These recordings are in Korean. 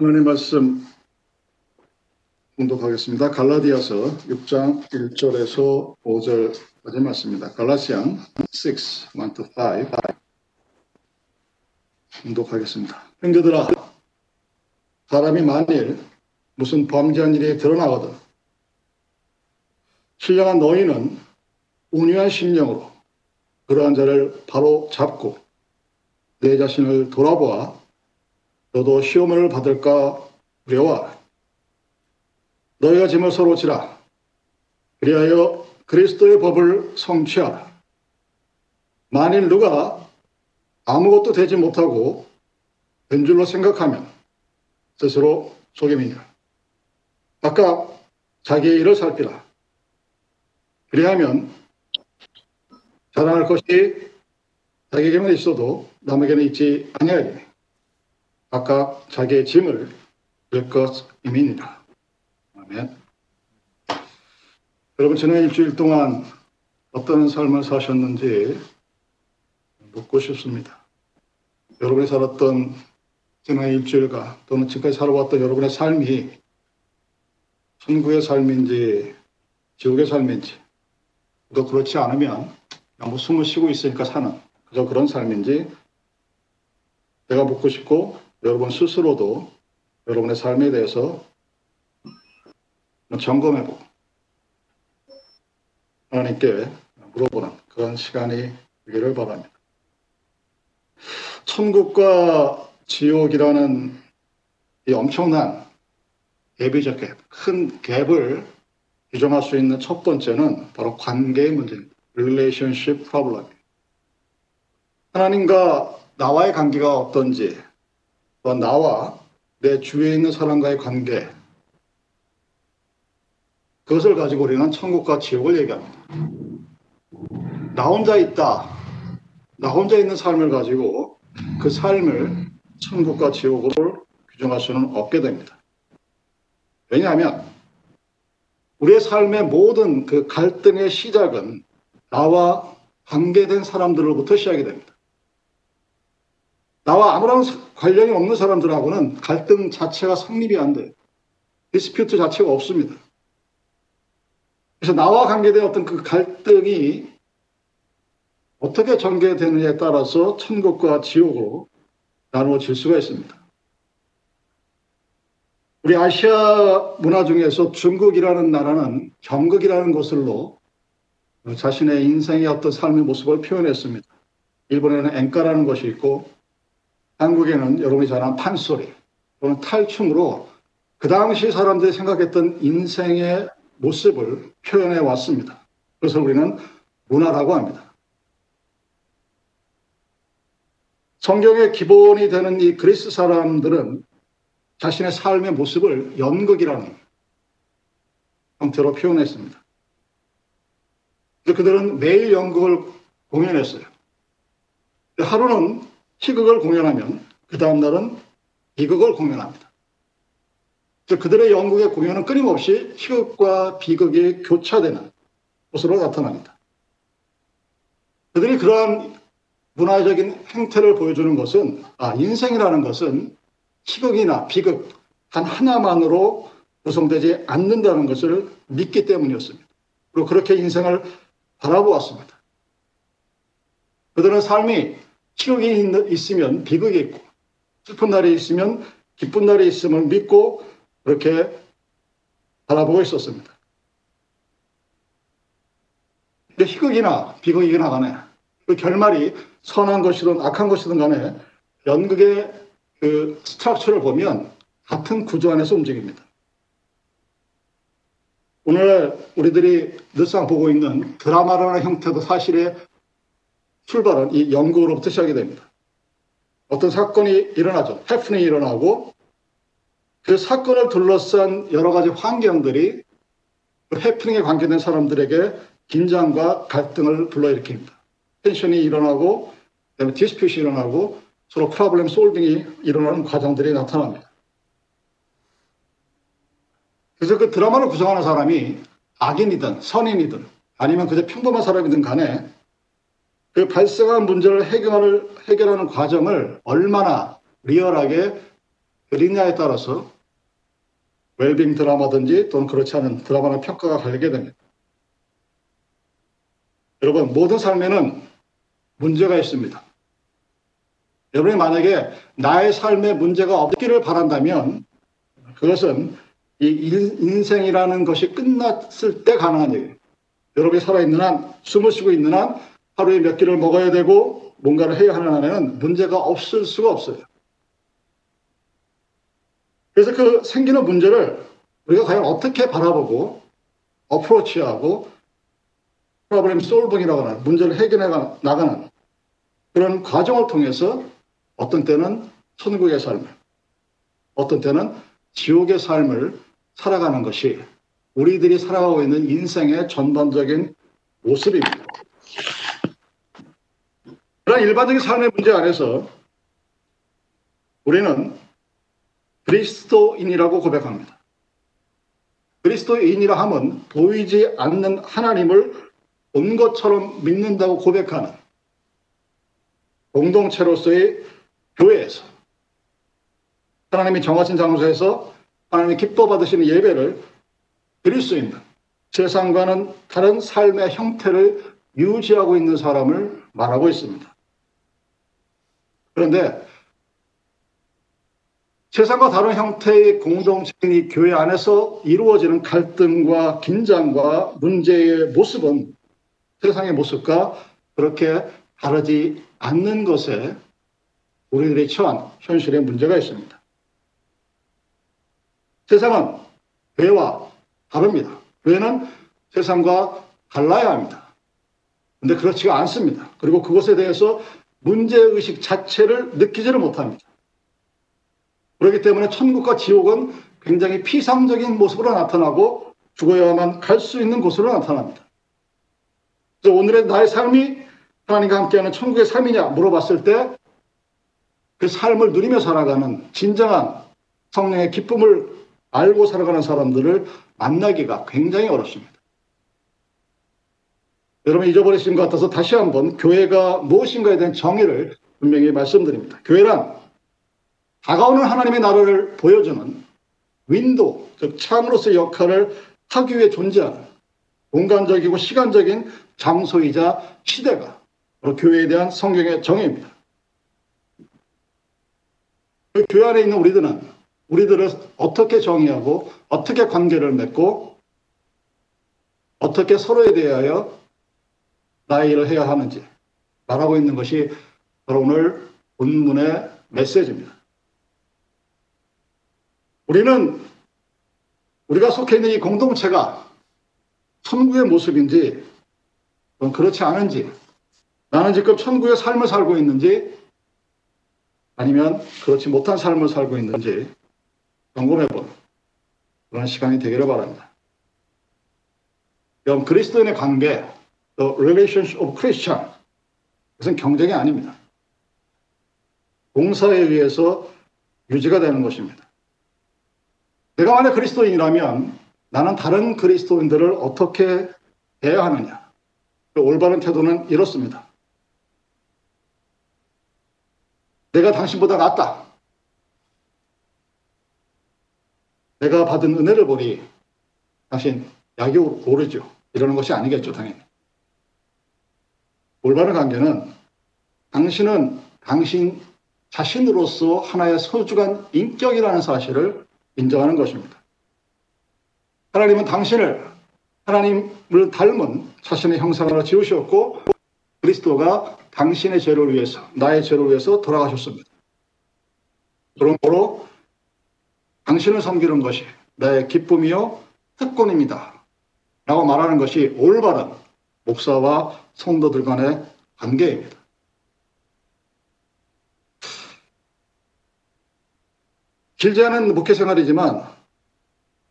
하나님 말씀 공독하겠습니다. 갈라디아서 6장 1절에서 5절까지 말씀입니다. 갈라시안 6, 1 to 5 공독하겠습니다. 형제들아, 사람이 만일 무슨 범죄한 일이 드러나거든 신령한 너희는 온유한 심령으로 그러한 자를 바로 잡고 내 자신을 돌아보아 너도 시험을 받을까 두려워 너희가 짐을 서로 지라. 그리하여 그리스도의 법을 성취하라. 만일 누가 아무것도 되지 못하고 된 줄로 생각하면 스스로 속임이니라. 아까 자기의 일을 살피라. 그리하면 자랑할 것이 자기에게만 있어도 남에게는 있지 아니하리니 각각 자기의 짐을 질 것임이니라. 아멘. 여러분 지난 일주일 동안 어떤 삶을 사셨는지 묻고 싶습니다. 여러분이 살았던 지난 일주일과 또는 지금까지 살아왔던 여러분의 삶이 천국의 삶인지 지옥의 삶인지 또 그렇지 않으면 뭐 숨을 쉬고 있으니까 사는 그저 그런 삶인지 내가 묻고 싶고 여러분 스스로도 여러분의 삶에 대해서 점검해보고 하나님께 물어보는 그런 시간이 되기를 바랍니다. 천국과 지옥이라는 이 엄청난 갭이죠, 갭. 큰 갭을 규정할 수 있는 첫 번째는 바로 관계의 문제입니다. relationship problem. 하나님과 나와의 관계가 어떤지 또 나와 내 주위에 있는 사람과의 관계 그것을 가지고 우리는 천국과 지옥을 얘기합니다. 나 혼자 있다. 나 혼자 있는 삶을 가지고 그 삶을 천국과 지옥으로 규정할 수는 없게 됩니다. 왜냐하면 우리의 삶의 모든 그 갈등의 시작은 나와 관계된 사람들로부터 시작이 됩니다. 나와 아무런 관련이 없는 사람들하고는 갈등 자체가 성립이 안 돼요. dispute 자체가 없습니다. 그래서 나와 관계된 어떤 그 갈등이 어떻게 전개되느냐에 따라서 천국과 지옥으로 나누어질 수가 있습니다. 우리 아시아 문화 중에서 중국이라는 나라는 경극이라는 것으로 자신의 인생의 어떤 삶의 모습을 표현했습니다. 일본에는 엔카라는 것이 있고 한국에는 여러분이 잘 아는 판소리 또는 탈춤으로 그 당시 사람들이 생각했던 인생의 모습을 표현해 왔습니다. 그래서 우리는 문화라고 합니다. 성경의 기본이 되는 이 그리스 사람들은 자신의 삶의 모습을 연극이라는 형태로 표현했습니다. 그들은 매일 연극을 공연했어요. 하루는 희극을 공연하면 그 다음 날은 비극을 공연합니다. 그들의 연극의 공연은 끊임없이 희극과 비극이 교차되는 것으로 나타납니다. 그들이 그러한 문화적인 행태를 보여주는 것은 아, 인생이라는 것은 희극이나 비극 단 하나만으로 구성되지 않는다는 것을 믿기 때문이었습니다. 그리고 그렇게 인생을 바라보았습니다. 그들은 삶이 희극이 있으면 비극이 있고 슬픈 날이 있으면 기쁜 날이 있음을 믿고 그렇게 바라보고 있었습니다. 근데 희극이나 비극이나 간에 그 결말이 선한 것이든 악한 것이든 간에 연극의 그 스트럭처를 보면 같은 구조 안에서 움직입니다. 오늘 우리들이 늘상 보고 있는 드라마라는 형태도 사실의 출발은 이 연극으로부터 시작이 됩니다. 어떤 사건이 일어나죠. 해프닝이 일어나고 그 사건을 둘러싼 여러 가지 환경들이 그 해프닝에 관계된 사람들에게 긴장과 갈등을 불러일으킵니다. 텐션이 일어나고 그다음에 디스퓨트이 일어나고 서로 프로블렘 솔빙이 일어나는 과정들이 나타납니다. 그래서 그 드라마를 구성하는 사람이 악인이든 선인이든 아니면 그저 평범한 사람이든 간에 그 발생한 문제를 해결을, 해결하는 과정을 얼마나 리얼하게 드리냐에 따라서 웰빙 드라마든지 또는 그렇지 않은 드라마나 평가가 갈리게 됩니다. 여러분, 모든 삶에는 문제가 있습니다. 여러분이 만약에 나의 삶에 문제가 없기를 바란다면 그것은 이 인생이라는 것이 끝났을 때 가능한 얘기예요. 여러분이 살아있는 한, 숨을 쉬고 있는 한 하루에 몇 끼를 먹어야 되고 뭔가를 해야 하는 한에는 문제가 없을 수가 없어요. 그래서 그 생기는 문제를 우리가 과연 어떻게 바라보고 어프로치하고 프로블렘 솔빙이라고 하는 문제를 해결해 나가는 그런 과정을 통해서 어떤 때는 천국의 삶을 어떤 때는 지옥의 삶을 살아가는 것이 우리들이 살아가고 있는 인생의 전반적인 모습입니다. 그런 일반적인 삶의 문제 안에서 우리는 그리스도인이라고 고백합니다. 그리스도인이라 함은 보이지 않는 하나님을 온 것처럼 믿는다고 고백하는 공동체로서의 교회에서 하나님이 정하신 장소에서 하나님이 기뻐 받으시는 예배를 드릴 수 있는 세상과는 다른 삶의 형태를 유지하고 있는 사람을 말하고 있습니다. 그런데 세상과 다른 형태의 공동체인 교회 안에서 이루어지는 갈등과 긴장과 문제의 모습은 세상의 모습과 그렇게 다르지 않는 것에 우리들이 처한 현실의 문제가 있습니다. 세상은 교회와 다릅니다. 교회는 세상과 달라야 합니다. 근데 그렇지가 않습니다. 그리고 그것에 대해서 문제의식 자체를 느끼지를 못합니다. 그렇기 때문에 천국과 지옥은 굉장히 피상적인 모습으로 나타나고 죽어야만 갈 수 있는 곳으로 나타납니다. 그래서 오늘의 나의 삶이 하나님과 함께하는 천국의 삶이냐 물어봤을 때 그 삶을 누리며 살아가는 진정한 성령의 기쁨을 알고 살아가는 사람들을 만나기가 굉장히 어렵습니다. 여러분 잊어버리신 것 같아서 다시 한번 교회가 무엇인가에 대한 정의를 분명히 말씀드립니다. 교회란 다가오는 하나님의 나라를 보여주는 윈도, 즉 창으로서의 역할을 하기 위해 존재하는 공간적이고 시간적인 장소이자 시대가 바로 교회에 대한 성경의 정의입니다. 그 교회 안에 있는 우리들은 우리들을 어떻게 정의하고 어떻게 관계를 맺고 어떻게 서로에 대하여 일을 해야 하는지 말하고 있는 것이 바로 오늘 본문의 메시지입니다. 우리는 우리가 속해 있는 이 공동체가 천국의 모습인지 그렇지 않은지 나는 지금 천국의 삶을 살고 있는지 아니면 그렇지 못한 삶을 살고 있는지 점검해본 그런 시간이 되기를 바랍니다. 그럼 그리스도인의 관계, the relationship of Christian, 그것은 경쟁이 아닙니다. 공사에 의해서 유지가 되는 것입니다. 내가 만약 그리스도인이라면 나는 다른 그리스도인들을 어떻게 대해야 하느냐. 그 올바른 태도는 이렇습니다. 내가 당신보다 낫다. 내가 받은 은혜를 보니 당신 약이 오르죠. 이러는 것이 아니겠죠, 당연히. 올바른 관계는 당신은 당신 자신으로서 하나의 소중한 인격이라는 사실을 인정하는 것입니다. 하나님은 당신을 하나님을 닮은 자신의 형상으로 지으셨고 그리스도가 당신의 죄를 위해서 나의 죄를 위해서 돌아가셨습니다. 그러므로 당신을 섬기는 것이 나의 기쁨이요 특권입니다. 라고 말하는 것이 올바른 목사와 성도들 간의 관계입니다. 길지 않은 목회 생활이지만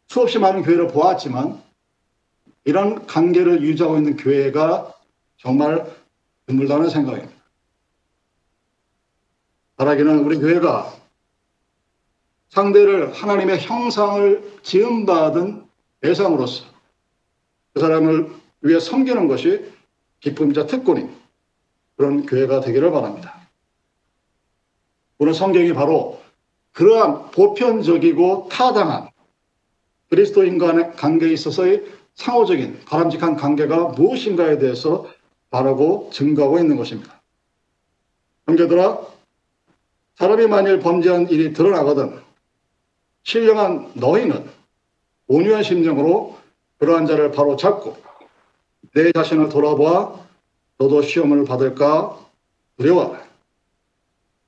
수없이 많은 교회를 보았지만 이런 관계를 유지하고 있는 교회가 정말 드물다는 생각입니다. 바라기는 우리 교회가 상대를 하나님의 형상을 지음받은 대상으로서 그 사람을 위해 섬기는 것이 기쁨이자 특권인 그런 교회가 되기를 바랍니다. 오늘 성경이 바로 그러한 보편적이고 타당한 그리스도인 간의 관계에 있어서의 상호적인 바람직한 관계가 무엇인가에 대해서 말하고 증거하고 있는 것입니다. 형제들아, 사람이 만일 범죄한 일이 드러나거든 신령한 너희는 온유한 심정으로 그러한 자를 바로 잡고 내 자신을 돌아보아 너도 시험을 받을까 두려워.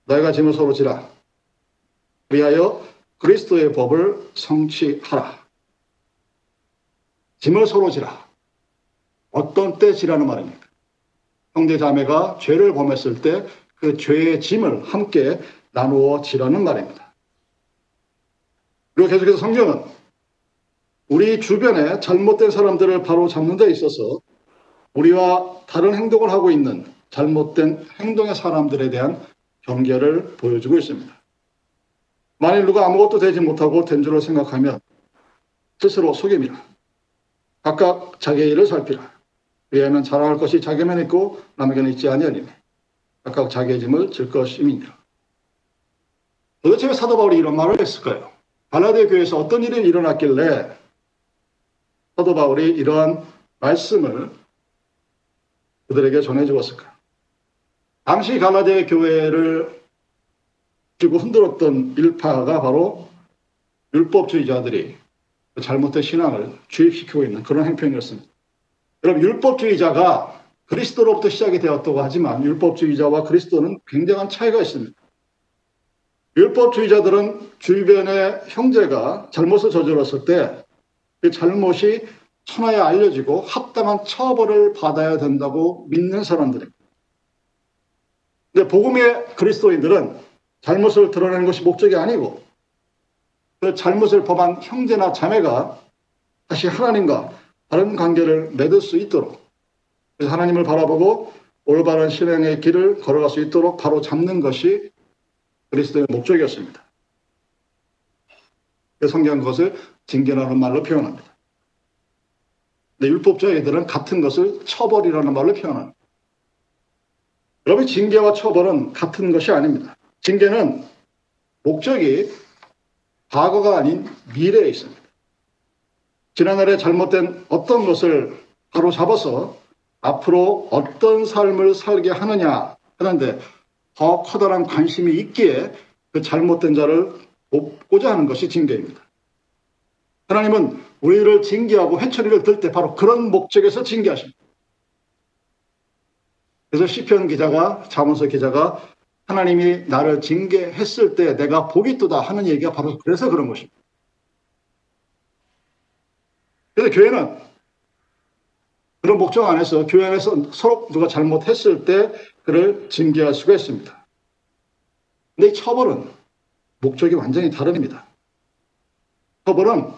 너희가 짐을 서로 지라. 위하여 그리스도의 법을 성취하라. 짐을 서로 지라. 어떤 때 지라는 말입니까? 형제 자매가 죄를 범했을 때 그 죄의 짐을 함께 나누어 지라는 말입니다. 그리고 계속해서 성경은 우리 주변에 잘못된 사람들을 바로 잡는 데 있어서 우리와 다른 행동을 하고 있는 잘못된 행동의 사람들에 대한 경계를 보여주고 있습니다. 만일 누가 아무것도 되지 못하고 된 줄을 생각하면 스스로 속임이라. 각각 자기의 일을 살피라. 왜냐하면 자랑할 것이 자기만 있고 남에게는 있지 아니하리니 각각 자기의 짐을 질 것임이니라. 도대체 왜 사도 바울이 이런 말을 했을까요? 발라데 교회에서 어떤 일이 일어났길래 사도 바울이 이러한 말씀을 그들에게 전해 주었을까? 당시 갈라데 교회를 쥐고 흔들었던 일파가 바로 율법주의자들이 잘못된 신앙을 주입시키고 있는 그런 행편이었습니다. 여러분 율법주의자가 그리스도로부터 시작이 되었다고 하지만 율법주의자와 그리스도는 굉장한 차이가 있습니다. 율법주의자들은 주변의 형제가 잘못을 저질렀을 때 그 잘못이 천하에 알려지고 합당한 처벌을 받아야 된다고 믿는 사람들입니다. 근데 복음의 그리스도인들은 잘못을 드러내는 것이 목적이 아니고 그 잘못을 범한 형제나 자매가 다시 하나님과 다른 관계를 맺을 수 있도록 하나님을 바라보고 올바른 신앙의 길을 걸어갈 수 있도록 바로 잡는 것이 그리스도의 목적이었습니다. 성경 그것을 징계라는 말로 표현합니다. 근데 율법자애들은 같은 것을 처벌이라는 말로 표현합니다. 여러분 징계와 처벌은 같은 것이 아닙니다. 징계는 목적이 과거가 아닌 미래에 있습니다. 지난날에 잘못된 어떤 것을 바로 잡아서 앞으로 어떤 삶을 살게 하느냐 하는데 더 커다란 관심이 있기에 그 잘못된 자를 돕고자 하는 것이 징계입니다. 하나님은 우리를 징계하고 회초리를 들 때 바로 그런 목적에서 징계하십니다. 그래서 시편 기자가 자문서 기자가 하나님이 나를 징계했을 때 내가 복이 뜨다 하는 얘기가 바로 그래서 그런 것입니다. 그래서 교회는 그런 목적 안에서 교회 안에서 서로 누가 잘못했을 때 그를 징계할 수가 있습니다. 근데 이 처벌은 목적이 완전히 다릅니다. 처벌은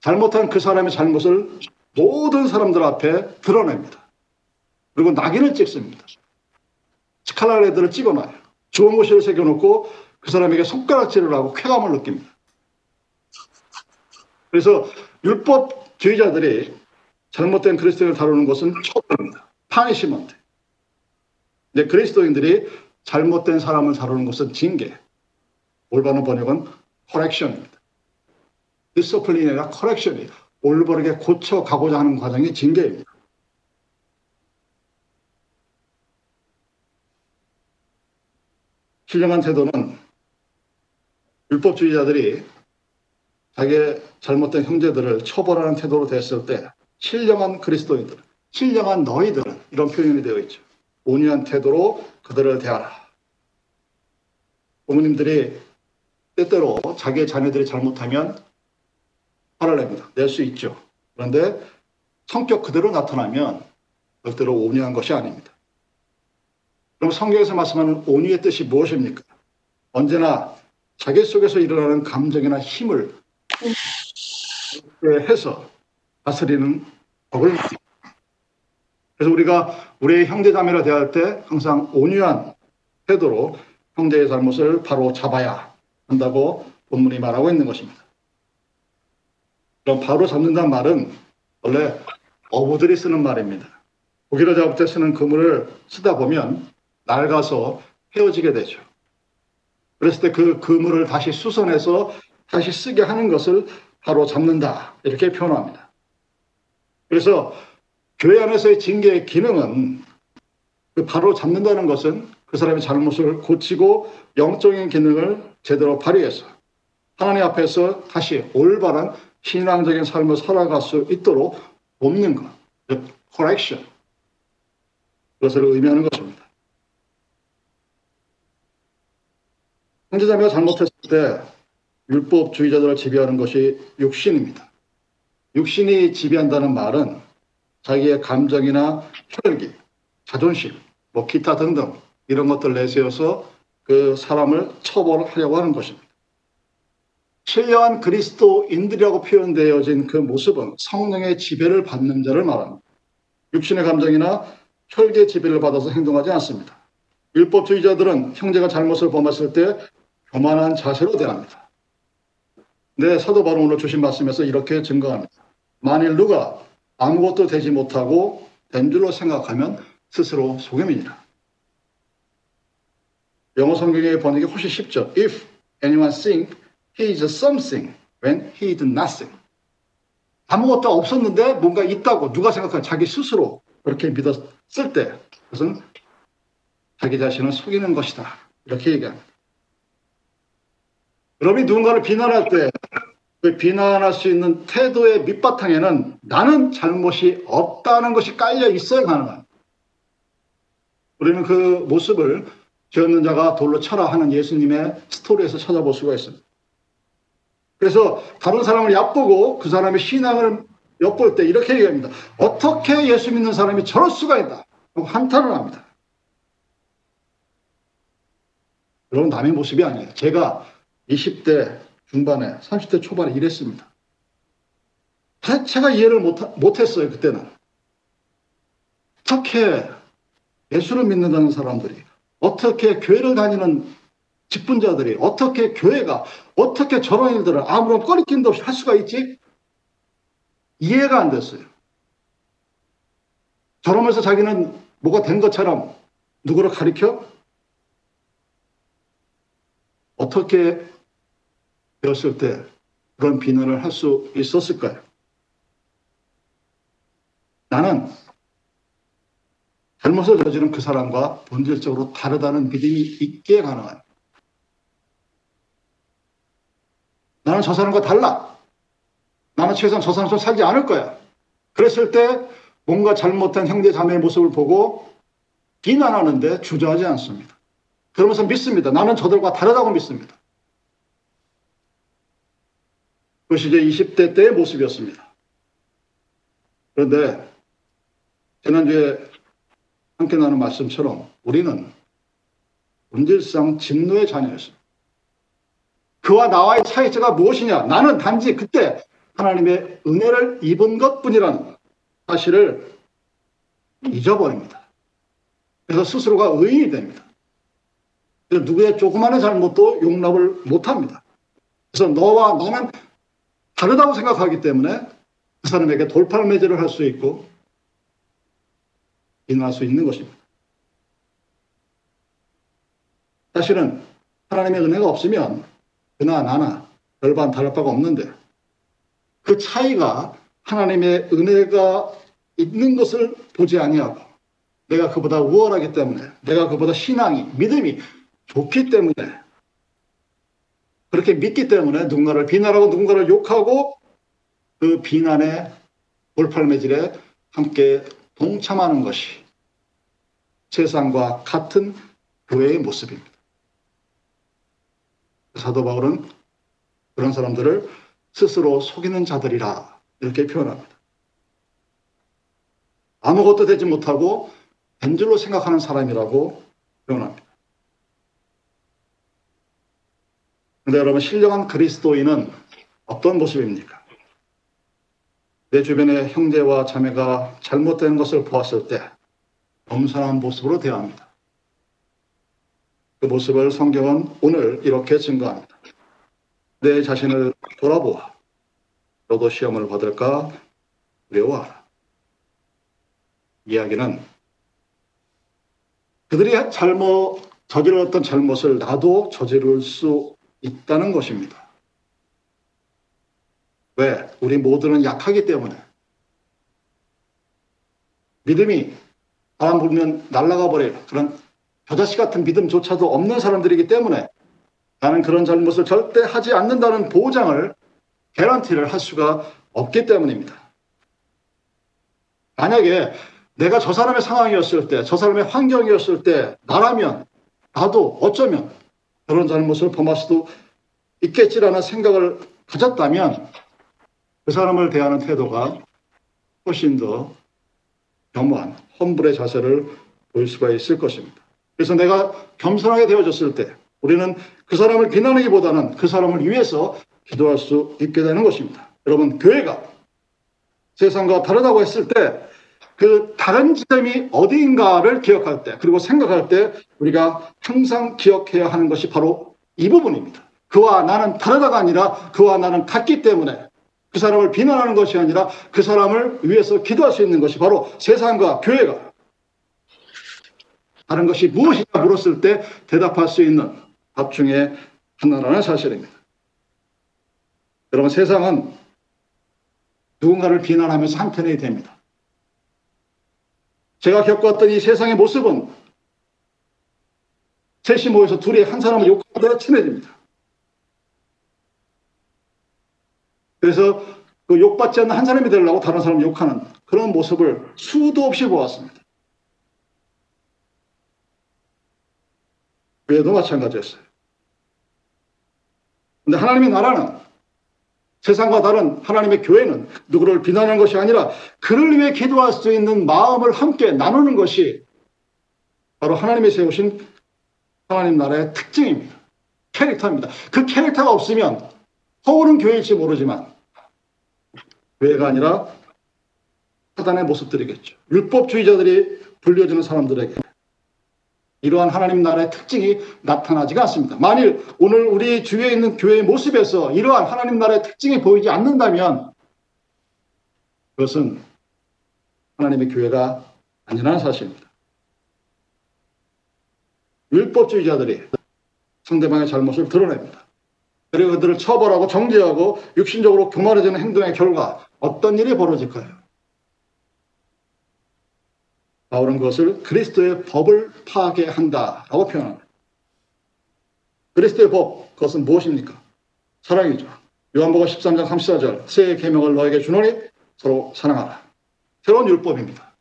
잘못한 그 사람의 잘못을 모든 사람들 앞에 드러냅니다. 그리고 낙인을 찍습니다. 스칼라레드를 찍어놔요. 주홍글씨를 새겨놓고 그 사람에게 손가락질을 하고 쾌감을 느낍니다. 그래서 율법주의자들이 잘못된 그리스도인을 다루는 것은 처벌입니다. punishment. 근데 그리스도인들이 잘못된 사람을 다루는 것은 징계. 올바른 번역은 correction입니다. discipline이나 correction이 올바르게 고쳐가고자 하는 과정이 징계입니다. 신령한 태도는 율법주의자들이 자기의 잘못된 형제들을 처벌하는 태도로 됐을 때 신령한 그리스도인들, 신령한 너희들은 이런 표현이 되어 있죠. 온유한 태도로 그들을 대하라. 부모님들이 때때로 자기의 자녀들이 잘못하면 화를 냅니다. 낼 수 있죠. 그런데 성격 그대로 나타나면 절대로 온유한 것이 아닙니다. 그럼 성경에서 말씀하는 온유의 뜻이 무엇입니까? 언제나 자기 속에서 일어나는 감정이나 힘을 해서 다스리는 법을 그래서 우리가 우리의 형제자매를 대할 때 항상 온유한 태도로 형제의 잘못을 바로 잡아야 한다고 본문이 말하고 있는 것입니다. 그럼 바로 잡는다는 말은 원래 어부들이 쓰는 말입니다. 고기를 잡을 때 쓰는 그물을 쓰다 보면 낡아서 헤어지게 되죠. 그랬을 때 그 그물을 다시 수선해서 다시 쓰게 하는 것을 바로 잡는다. 이렇게 표현합니다. 그래서 교회 안에서의 징계의 기능은 그 바로 잡는다는 것은 그 사람의 잘못을 고치고 영적인 기능을 제대로 발휘해서 하나님 앞에서 다시 올바른 신앙적인 삶을 살아갈 수 있도록 돕는 것, correction. 그것을 의미하는 것입니다. 형제자매가 잘못했을 때 율법주의자들을 지배하는 것이 육신입니다. 육신이 지배한다는 말은 자기의 감정이나 혈기, 자존심, 뭐 기타 등등 이런 것들 내세워서 그 사람을 처벌하려고 하는 것입니다. 신령한 그리스도인들이라고 표현되어진 그 모습은 성령의 지배를 받는 자를 말합니다. 육신의 감정이나 혈기의 지배를 받아서 행동하지 않습니다. 율법주의자들은 형제가 잘못을 범했을 때 교만한 자세로 대합니다. 네, 사도 바로 오늘 주신 말씀에서 이렇게 증거합니다. 만일 누가 아무것도 되지 못하고 된 줄로 생각하면 스스로 속임이니라. 영어 성경의 번역이 훨씬 쉽죠. If anyone think he is something when he is nothing. 아무것도 없었는데 뭔가 있다고 누가 생각하면 자기 스스로 그렇게 믿었을 때 그것은 자기 자신을 속이는 것이다. 이렇게 얘기합니다. 여러분이 누군가를 비난할 때 그 비난할 수 있는 태도의 밑바탕에는 나는 잘못이 없다는 것이 깔려 있어야 가능합니다. 우리는 그 모습을 죄 없는 자가 돌로 쳐라 하는 예수님의 스토리에서 찾아볼 수가 있습니다. 그래서 다른 사람을 얕보고 그 사람의 신앙을 엿볼 때 이렇게 얘기합니다. 어떻게 예수 믿는 사람이 저럴 수가 있다. 하고 한탄을 합니다. 여러분 남의 모습이 아니에요. 제가 20대 중반에 30대 초반에 이랬습니다. 자체가 이해를 못, 못했어요. 그때는. 어떻게 예수를 믿는다는 사람들이 어떻게 교회를 다니는 직분자들이 어떻게 교회가 어떻게 저런 일들을 아무런 꺼리낌도 없이 할 수가 있지? 이해가 안 됐어요. 저러면서 자기는 뭐가 된 것처럼 누구를 가리켜? 어떻게 되었을 때 그런 비난을 할 수 있었을까요? 나는 잘못을 저지른 그 사람과 본질적으로 다르다는 믿음이 있게 가능한 나는 저 사람과 달라. 나는 최소한 저 사람처럼 살지 않을 거야. 그랬을 때 뭔가 잘못한 형제 자매의 모습을 보고 비난하는데 주저하지 않습니다. 그러면서 믿습니다. 나는 저들과 다르다고 믿습니다. 그것이 이제 20대 때의 모습이었습니다. 그런데 지난주에 함께 나눈 말씀처럼 우리는 본질상 진노의 자녀였습니다. 그와 나와의 차이점가 무엇이냐? 나는 단지 그때 하나님의 은혜를 입은 것 뿐이라는 사실을 잊어버립니다. 그래서 스스로가 의인이 됩니다. 누구의 조그마한 잘못도 용납을 못합니다. 그래서 너와 나는 다르다고 생각하기 때문에 그 사람에게 돌팔매질을 할수 있고 인할 수 있는 것입니다. 사실은 하나님의 은혜가 없으면 그나 나나 별반 다를 바가 없는데 그 차이가 하나님의 은혜가 있는 것을 보지 아니하고 내가 그보다 우월하기 때문에 내가 그보다 신앙이 믿음이 좋기 때문에 그렇게 믿기 때문에 누군가를 비난하고 누군가를 욕하고 그 비난의 돌팔매질에 함께 동참하는 것이 세상과 같은 교회의 모습입니다. 사도 바울은 그런 사람들을 스스로 속이는 자들이라 이렇게 표현합니다. 아무것도 되지 못하고 된 줄로 생각하는 사람이라고 표현합니다. 그런데 여러분 신령한 그리스도인은 어떤 모습입니까? 내 주변의 형제와 자매가 잘못된 것을 보았을 때 겸손한 모습으로 대합니다. 그 모습을 성경은 오늘 이렇게 증거합니다. 내 자신을 돌아보아. 너도 시험을 받을까 두려워하라. 이야기는 그들이 잘못 저질렀던 잘못을 나도 저지를 수 있다는 것입니다. 왜? 우리 모두는 약하기 때문에. 믿음이 바람 불면 날아가 버릴 그런 저자식 같은 믿음조차도 없는 사람들이기 때문에 나는 그런 잘못을 절대 하지 않는다는 보장을 개런티를 할 수가 없기 때문입니다. 만약에 내가 저 사람의 상황이었을 때, 저 사람의 환경이었을 때, 나라면, 나도 어쩌면 그런 잘못을 범할 수도 있겠지라는 생각을 가졌다면 그 사람을 대하는 태도가 훨씬 더 겸허한 험불의 자세를 보일 수가 있을 것입니다. 그래서 내가 겸손하게 되어졌을 때 우리는 그 사람을 비난하기보다는 그 사람을 위해서 기도할 수 있게 되는 것입니다. 여러분, 교회가 세상과 다르다고 했을 때 그 다른 지점이 어디인가를 기억할 때 그리고 생각할 때 우리가 항상 기억해야 하는 것이 바로 이 부분입니다. 그와 나는 다르다가 아니라 그와 나는 같기 때문에 그 사람을 비난하는 것이 아니라 그 사람을 위해서 기도할 수 있는 것이 바로 세상과 교회가 다른 것이 무엇이냐 물었을 때 대답할 수 있는 답 중에 하나라는 사실입니다. 여러분 세상은 누군가를 비난하면서 한편이 됩니다. 제가 겪었던 이 세상의 모습은 셋이 모여서 둘이 한 사람을 욕하다가 친해집니다. 그래서 그 욕받지 않는 한 사람이 되려고 다른 사람을 욕하는 그런 모습을 수도 없이 보았습니다. 교회도 마찬가지였어요. 근데 하나님의 나라는 세상과 다른 하나님의 교회는 누구를 비난하는 것이 아니라 그를 위해 기도할 수 있는 마음을 함께 나누는 것이 바로 하나님이 세우신 하나님 나라의 특징입니다. 캐릭터입니다. 그 캐릭터가 없으면 서울은 교회일지 모르지만 교회가 아니라 사단의 모습들이겠죠. 율법주의자들이 불려지는 사람들에게 이러한 하나님 나라의 특징이 나타나지가 않습니다. 만일 오늘 우리 주위에 있는 교회의 모습에서 이러한 하나님 나라의 특징이 보이지 않는다면 그것은 하나님의 교회가 아니라는 사실입니다. 율법주의자들이 상대방의 잘못을 드러냅니다. 그리고 그들을 처벌하고 정죄하고 육신적으로 교만해지는 행동의 결과 어떤 일이 벌어질까요? 바울은 그것을 그리스도의 법을 파괴한다라고 표현합니다. 그리스도의 법, 그것은 무엇입니까? 사랑이죠. 요한복음 13장 34절, 새 계명을 너에게 주노니 서로 사랑하라. 새로운 율법입니다.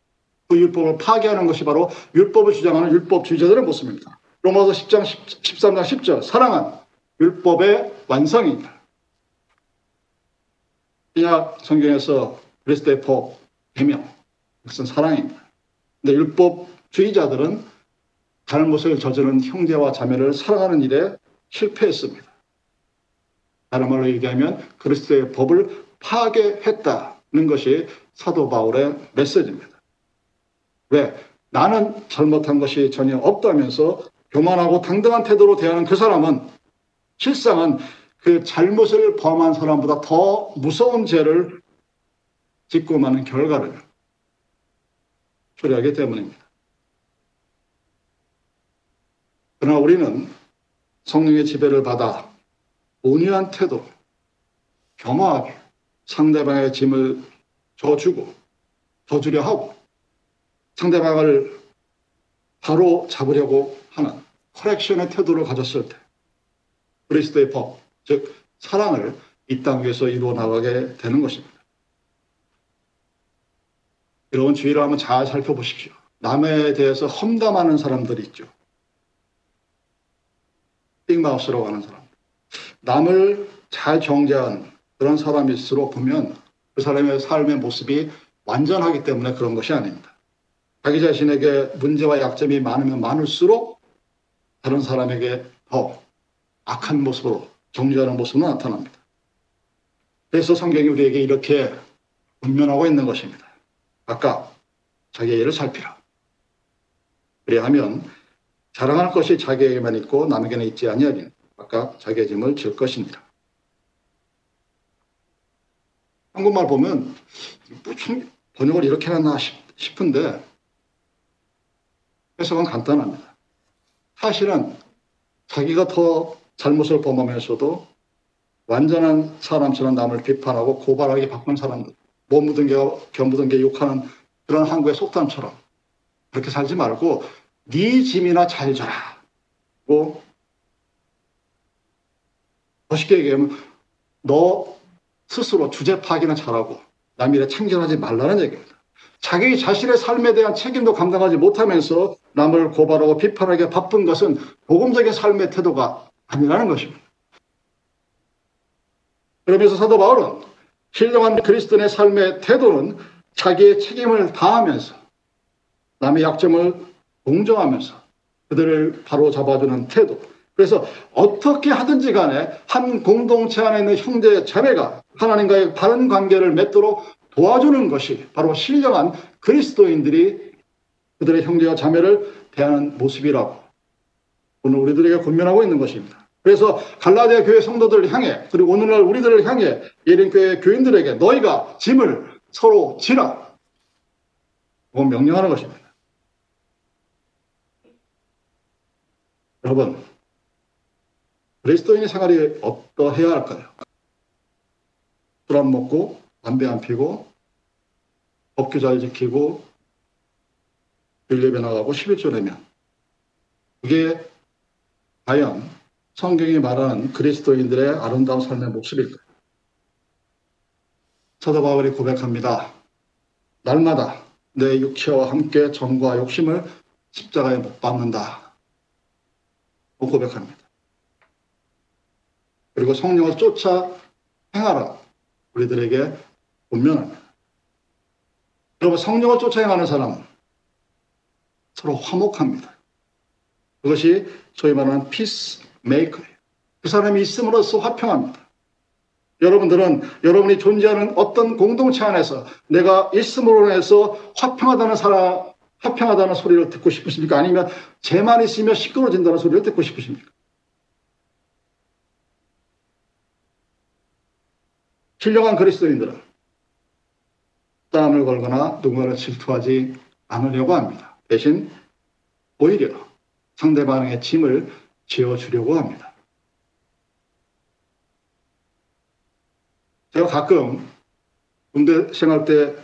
그 율법을 파괴하는 것이 바로 율법을 주장하는 율법주의자들의 모습입니다. 로마서 10장 10, 13장 10절, 사랑은 율법의 완성입니다. 신약 성경에서 그리스도의 법, 계명, 그것은 사랑입니다. 근데 율법주의자들은 잘못을 저지른 형제와 자매를 사랑하는 일에 실패했습니다. 다른 말로 얘기하면 그리스도의 법을 파괴했다는 것이 사도 바울의 메시지입니다. 왜? 나는 잘못한 것이 전혀 없다면서 교만하고 당당한 태도로 대하는 그 사람은 실상은 그 잘못을 범한 사람보다 더 무서운 죄를 짓고 마는 결과를 초래하기 때문입니다. 그러나 우리는 성령의 지배를 받아 온유한 태도, 겸허하게 상대방의 짐을 져주고 져주려 하고 상대방을 바로 잡으려고 하는 커렉션의 태도를 가졌을 때 그리스도의 법, 즉 사랑을 이 땅 위에서 이루어 나가게 되는 것입니다. 여러분 주위를 한번 잘 살펴보십시오. 남에 대해서 험담하는 사람들이 있죠. 빅마우스라고 하는 사람. 남을 잘 정죄한 그런 사람일수록 보면 그 사람의 삶의 모습이 완전하기 때문에 그런 것이 아닙니다. 자기 자신에게 문제와 약점이 많으면 많을수록 다른 사람에게 더 악한 모습으로 정죄하는 모습은 나타납니다. 그래서 성경이 우리에게 이렇게 분면하고 있는 것입니다. 아까 자기의 일을 살피라. 그래야하면 자랑할 것이 자기에게만 있고 남에게는 있지 아니하니 아까 자기의 짐을 질 것입니다. 한국말 보면 무슨 번역을 이렇게 해놨나 싶은데 해석은 간단합니다. 사실은 자기가 더 잘못을 범하면서도 완전한 사람처럼 남을 비판하고 고발하기 바쁜 사람들, 못 묻은 게, 견 묻은 게 욕하는 그런 한국의 속담처럼 그렇게 살지 말고 네 짐이나 잘 져라. 고 멋있게 얘기하면 너 스스로 주제 파악이나 잘하고 남 일에 참견하지 말라는 얘기입니다. 자기 자신의 삶에 대한 책임도 감당하지 못하면서 남을 고발하고 비판하기 바쁜 것은 복음적인 삶의 태도가 아니라는 것입니다. 그러면서 사도 바울은 신령한 그리스도인의 삶의 태도는 자기의 책임을 다하면서 남의 약점을 공정하면서 그들을 바로 잡아주는 태도. 그래서 어떻게 하든지 간에 한 공동체 안에 있는 형제 자매가 하나님과의 바른 관계를 맺도록 도와주는 것이 바로 신령한 그리스도인들이 그들의 형제와 자매를 대하는 모습이라고 오늘 우리들에게 권면하고 있는 것입니다. 그래서 갈라디아 교회 성도들을 향해 그리고 오늘날 우리들을 향해 예린교회 교인들에게 너희가 짐을 서로 지라 명령하는 것입니다. 여러분, 그리스도인의 생활이 어떠해야 할까요? 술 안 먹고, 담배 안 피고, 법규 잘 지키고, 빌립에 나가고 11조 내면. 그게 과연 성경이 말하는 그리스도인들의 아름다운 삶의 모습일까요? 사도 바울이 고백합니다. 날마다 내 육체와 함께 정과 욕심을 십자가에 못 박는다. 고백합니다. 그리고 성령을 쫓아 행하라. 우리들에게 분명합니다. 여러분, 성령을 쫓아 행하는 사람은 서로 화목합니다. 그것이 소위 말하는 peacemaker예요. 그 사람이 있음으로써 화평합니다. 여러분들은 여러분이 존재하는 어떤 공동체 안에서 내가 있음으로 해서 화평하다는 사람, 화평하다는 소리를 듣고 싶으십니까? 아니면 죄만 있으면 시끄러진다는 소리를 듣고 싶으십니까? 신령한 그리스도인들은 땀을 걸거나 누군가를 질투하지 않으려고 합니다. 대신 오히려 상대방의 짐을 지어주려고 합니다. 제가 가끔 군대 생활 때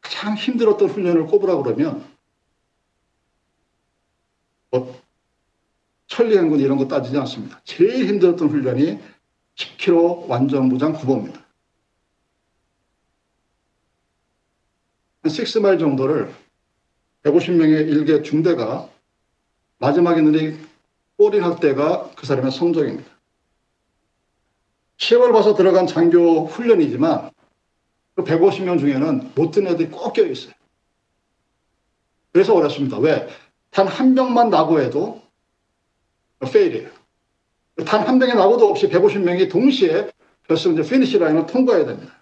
가장 힘들었던 훈련을 꼽으라 그러면 뭐 천리행군 이런 거 따지지 않습니다. 제일 힘들었던 훈련이 10km 완전 무장 구보입니다. 한 6마일 정도를 150명의 일개 중대가 마지막에 눈이 꼬리할 때가 그 사람의 성적입니다. 시험을 봐서 들어간 장교 훈련이지만 그 150명 중에는 못 든 애들이 꼭 껴 있어요. 그래서 어렵습니다. 왜? 단 한 명만 낙오해도 페일이에요. 단 한 명의 낙오도 없이 150명이 동시에 결승 finish line을 통과해야 됩니다.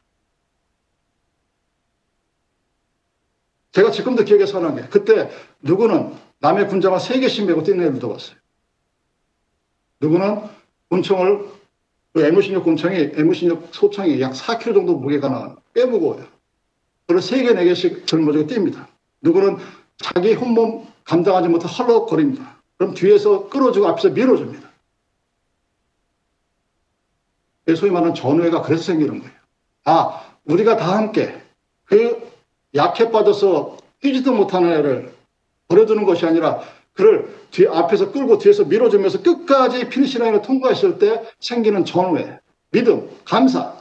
제가 지금도 기억에 선한 게 그때 누구는 남의 군장을 3개씩 메고 뛰는 애를 들어봤어요. 누구는 군총을 그 M16 군총이 M16 소총이 약 4kg 정도 무게가 나와요. 꽤 무거워요. 그걸 3개, 4개씩 짊어지고 뜁니다. 누구는 자기 한 몸 감당하지 못해 헐떡거립니다. 그럼 뒤에서 끌어주고 앞에서 밀어줍니다. 소위 말하는 전우애가 그래서 생기는 거예요. 아, 우리가 다 함께 그 약해 빠져서 뛰지도 못하는 애를 버려두는 것이 아니라 그를 뒤 앞에서 끌고 뒤에서 밀어주면서 끝까지 finish line을 통과했을 때 생기는 전우애, 믿음, 감사.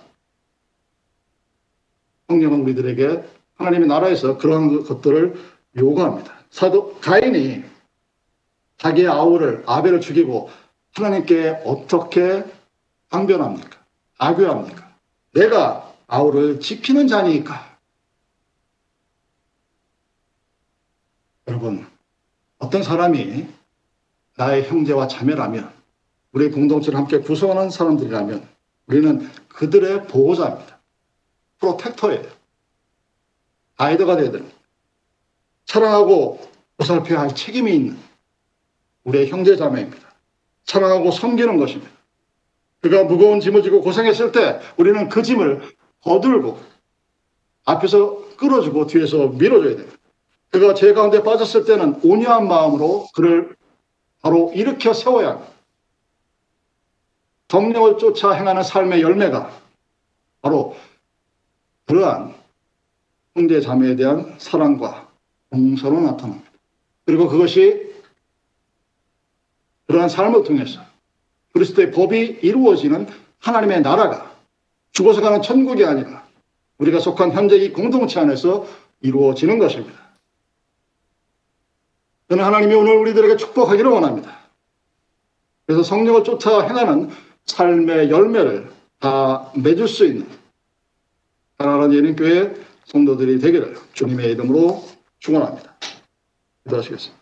성령은 우리들에게 하나님의 나라에서 그러한 것들을 요구합니다. 사도 가인이 자기의 아우를 아벨을 죽이고 하나님께 어떻게 항변합니까? 악유합니까? 내가 아우를 지키는 자니까. 여러분, 어떤 사람이 나의 형제와 자매라면, 우리 공동체를 함께 구성하는 사람들이라면, 우리는 그들의 보호자입니다. 프로텍터예요. 아이더가 되어야 됩니다. 사랑하고 보살펴야 할 책임이 있는 우리의 형제 자매입니다. 사랑하고 섬기는 것입니다. 그가 무거운 짐을 지고 고생했을 때 우리는 그 짐을 거들고 앞에서 끌어주고 뒤에서 밀어줘야 됩니다. 그가 죄 가운데 빠졌을 때는 온유한 마음으로 그를 바로 일으켜 세워야 합니다. 성령을 쫓아 행하는 삶의 열매가 바로 그러한 형제 자매에 대한 사랑과 용서로 나타납니다. 그리고 그것이 그러한 삶을 통해서 그리스도의 법이 이루어지는 하나님의 나라가 죽어서 가는 천국이 아니라 우리가 속한 현재 이 공동체 안에서 이루어지는 것입니다. 저는 하나님이 오늘 우리들에게 축복하기를 원합니다. 그래서 성령을 쫓아 행하는 삶의 열매를 다 맺을 수 있는 하나님 예린교회 성도들이 되기를 주님의 이름으로 축원합니다. 기도하시겠습니다.